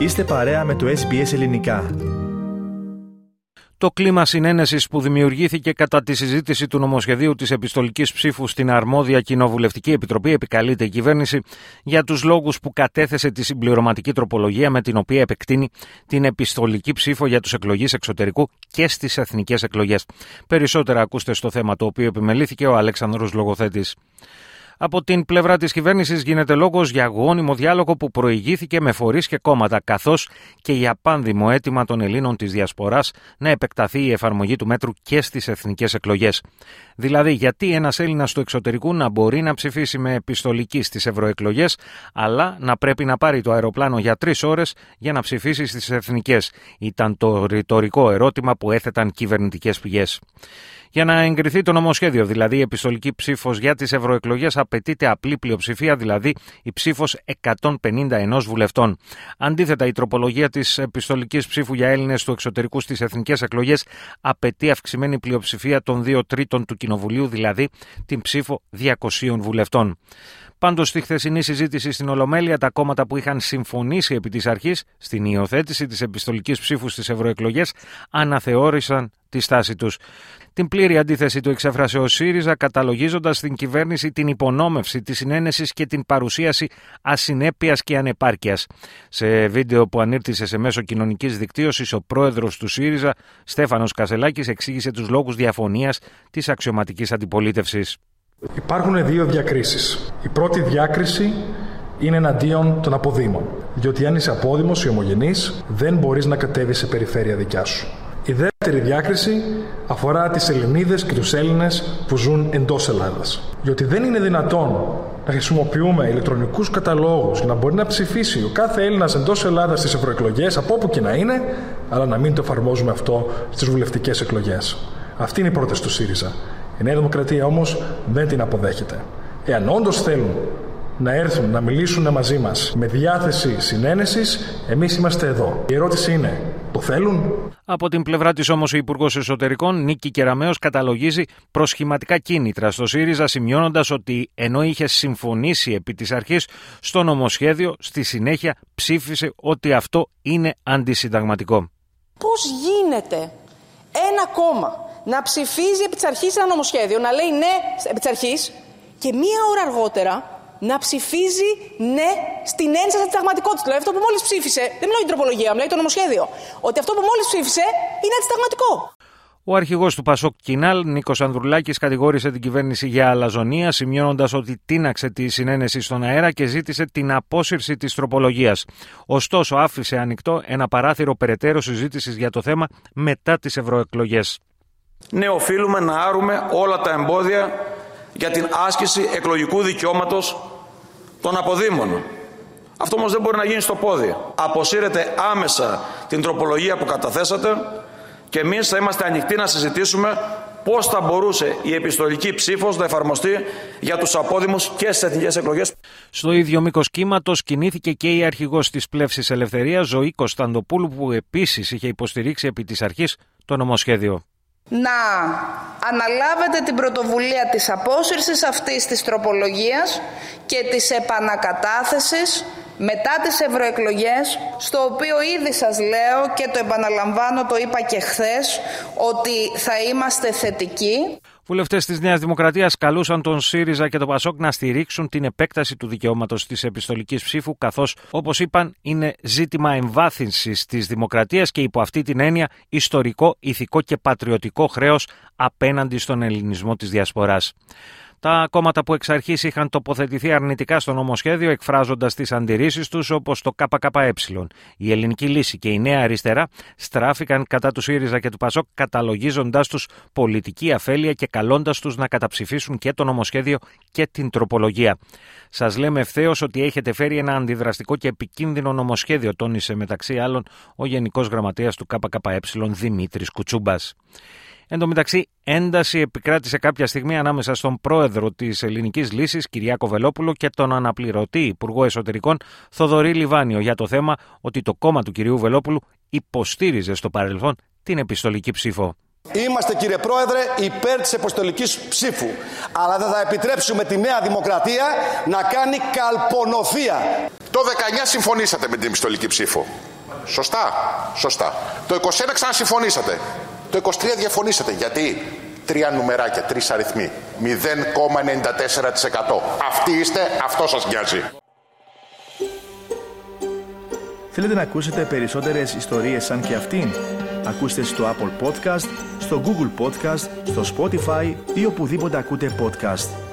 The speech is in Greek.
Είστε παρέα με το SBS Ελληνικά. Το κλίμα συνένεσης που δημιουργήθηκε κατά τη συζήτηση του νομοσχεδίου της επιστολικής ψήφου στην αρμόδια Κοινοβουλευτική Επιτροπή επικαλείται η κυβέρνηση για τους λόγους που κατέθεσε τη συμπληρωματική τροπολογία με την οποία επεκτείνει την επιστολική ψήφο για τους εκλογείς εξωτερικού και στις εθνικές εκλογές. Περισσότερα ακούστε στο θέμα το οποίο επιμελήθηκε ο Αλέξανδρος Λογοθέτης. Από την πλευρά της κυβέρνησης γίνεται λόγος για γόνιμο διάλογο που προηγήθηκε με φορείς και κόμματα, καθώς και για πάνδημο αίτημα των Ελλήνων της Διασποράς να επεκταθεί η εφαρμογή του μέτρου και στις εθνικές εκλογές. Δηλαδή, γιατί ένας Έλληνας του εξωτερικού να μπορεί να ψηφίσει με επιστολική στις ευρωεκλογές, αλλά να πρέπει να πάρει το αεροπλάνο για τρεις ώρες για να ψηφίσει στις εθνικές. Ήταν το ρητορικό ερώτημα που έθεταν κυβερνητικές πηγές. Για να εγκριθεί το νομοσχέδιο, δηλαδή η επιστολική ψήφος για τις ευρωεκλογές, απαιτείται απλή πλειοψηφία, δηλαδή η ψήφος 151 βουλευτών. Αντίθετα, η τροπολογία της επιστολικής ψήφου για Έλληνες του εξωτερικού στις εθνικές εκλογές απαιτεί αυξημένη πλειοψηφία των δύο τρίτων του Κοινοβουλίου, δηλαδή την ψήφο 200 βουλευτών. Πάντως, στη χθεσινή συζήτηση στην Ολομέλεια, τα κόμματα που είχαν συμφωνήσει επί της αρχής στην υιοθέτηση της επιστολικής ψήφου στις ευρωεκλογές αναθεώρησαν τη στάση τους. Την πλήρη αντίθεση του εξέφρασε ο ΣΥΡΙΖΑ, καταλογίζοντας στην κυβέρνηση την υπονόμευση της συνένεσης και την παρουσίαση ασυνέπειας και ανεπάρκειας. Σε βίντεο που ανήρτησε σε μέσο κοινωνικής δικτύωσης, ο πρόεδρος του ΣΥΡΙΖΑ, Στέφανος Κασελάκης, εξήγησε τους λόγους διαφωνίας της αξιωματικής αντιπολίτευσης. Υπάρχουν δύο διακρίσεις. Η πρώτη διάκριση είναι εναντίον των αποδήμων. Διότι αν είσαι απόδημος ή ομογενής, δεν μπορείς να κατέβεις σε περιφέρεια δικιά σου. Η δεύτερη διάκριση αφορά τις Ελληνίδες και τους Έλληνες που ζουν εντός Ελλάδας. Διότι δεν είναι δυνατόν να χρησιμοποιούμε ηλεκτρονικούς καταλόγους για να μπορεί να ψηφίσει ο κάθε Έλληνας εντός Ελλάδας στις ευρωεκλογές από όπου και να είναι, αλλά να μην το εφαρμόζουμε αυτό στις βουλευτικές εκλογές. Αυτή είναι η πρόταση του ΣΥΡΙΖΑ. Η Νέα Δημοκρατία όμως δεν την αποδέχεται. Εάν όντως θέλουν να έρθουν να μιλήσουν μαζί μας με διάθεση συνένεσης, εμείς είμαστε εδώ. Η ερώτηση είναι, το θέλουν; Από την πλευρά της όμως, ο Υπουργός Εσωτερικών, Νίκη Κεραμέο, καταλογίζει προσχηματικά κίνητρα στο ΣΥΡΙΖΑ, σημειώνοντας ότι ενώ είχε συμφωνήσει επί της αρχής στο νομοσχέδιο, στη συνέχεια ψήφισε ότι αυτό είναι αντισυνταγματικό. Πώς γίνεται ένα κόμμα να ψηφίζει επί της αρχής ένα νομοσχέδιο, να λέει ναι επί της αρχής και μία ώρα αργότερα να ψηφίζει ναι στην ένσταση της πραγματικότητας. Δηλαδή αυτό που μόλις ψήφισε, δεν μιλάω για την τροπολογία, μιλάω για το νομοσχέδιο. Ότι αυτό που μόλις ψήφισε είναι αντισταγματικό. Ο αρχηγός του Πασόκ Κινάλ, Νίκος Ανδρουλάκης, κατηγόρησε την κυβέρνηση για αλαζονία, σημειώνοντας ότι τίναξε τη συνένεση στον αέρα και ζήτησε την απόσυρση της τροπολογίας. Ωστόσο, άφησε ανοιχτό ένα παράθυρο περαιτέρω συζήτησης για το θέμα μετά τις ευρωεκλογές. Ναι, οφείλουμε να άρουμε όλα τα εμπόδια για την άσκηση εκλογικού δικαιώματος των αποδήμων. Αυτό όμως δεν μπορεί να γίνει στο πόδι. Αποσύρετε άμεσα την τροπολογία που καταθέσατε και εμείς θα είμαστε ανοιχτοί να συζητήσουμε πώς θα μπορούσε η επιστολική ψήφος να εφαρμοστεί για τους απόδημους και στις εθνικές εκλογές. Στο ίδιο μήκος κύματος κινήθηκε και η αρχηγός της Πλεύσης Ελευθερίας, Ζωή Κωνσταντοπούλου, που επίσης είχε υποστηρίξει επί της αρχής το νομοσχέδιο να αναλάβετε την πρωτοβουλία της απόσυρσης αυτής της τροπολογίας και της επανακατάθεσης μετά τις ευρωεκλογές, στο οποίο ήδη σας λέω και το επαναλαμβάνω, το είπα και χθες, ότι θα είμαστε θετικοί. Βουλευτές της Νέας Δημοκρατίας καλούσαν τον ΣΥΡΙΖΑ και τον ΠΑΣΟΚ να στηρίξουν την επέκταση του δικαιώματος της επιστολικής ψήφου, καθώς, όπως είπαν, είναι ζήτημα εμβάθυνσης της δημοκρατίας και υπό αυτή την έννοια ιστορικό, ηθικό και πατριωτικό χρέος απέναντι στον ελληνισμό της Διασποράς. Τα κόμματα που εξ αρχής είχαν τοποθετηθεί αρνητικά στο νομοσχέδιο, εκφράζοντας τις αντιρρήσεις τους, όπως το ΚΚΕ, η Ελληνική Λύση και η Νέα Αριστερά, στράφηκαν κατά του ΣΥΡΙΖΑ και του ΠΑΣΟΚ, καταλογίζοντάς τους πολιτική αφέλεια και καλώντας τους να καταψηφίσουν και το νομοσχέδιο και την τροπολογία. Σας λέμε ευθέως ότι έχετε φέρει ένα αντιδραστικό και επικίνδυνο νομοσχέδιο, τόνισε μεταξύ άλλων ο Γενικός Γραμματέας του ΚΚΕ Δημήτρης Κουτσούμπας. Εν τω μεταξύ, ένταση επικράτησε κάποια στιγμή ανάμεσα στον πρόεδρο της Ελληνικής Λύσης, Κυριάκο Βελόπουλο, και τον αναπληρωτή Υπουργό Εσωτερικών, Θοδωρή Λιβάνιο, για το θέμα ότι το κόμμα του κυρίου Βελόπουλου υποστήριζε στο παρελθόν την επιστολική ψήφο. Είμαστε κύριε Πρόεδρε υπέρ της επιστολικής ψήφου αλλά δεν θα επιτρέψουμε τη Νέα Δημοκρατία να κάνει καλπονοθεία. Το 19 συμφωνήσατε με την επιστολική ψήφο. Σωστά. Σωστά. Το 21 ξανασυμφωνήσατε. Το 23 διαφωνήσατε. Γιατί τρία νουμεράκια, τρεις αριθμοί. 0,94%. Αυτοί είστε, αυτό σας νοιάζει. Θέλετε να ακούσετε περισσότερες ιστορίες σαν και αυτήν; Ακούστε στο Apple Podcast, στο Google Podcast, στο Spotify ή οπουδήποτε ακούτε podcast.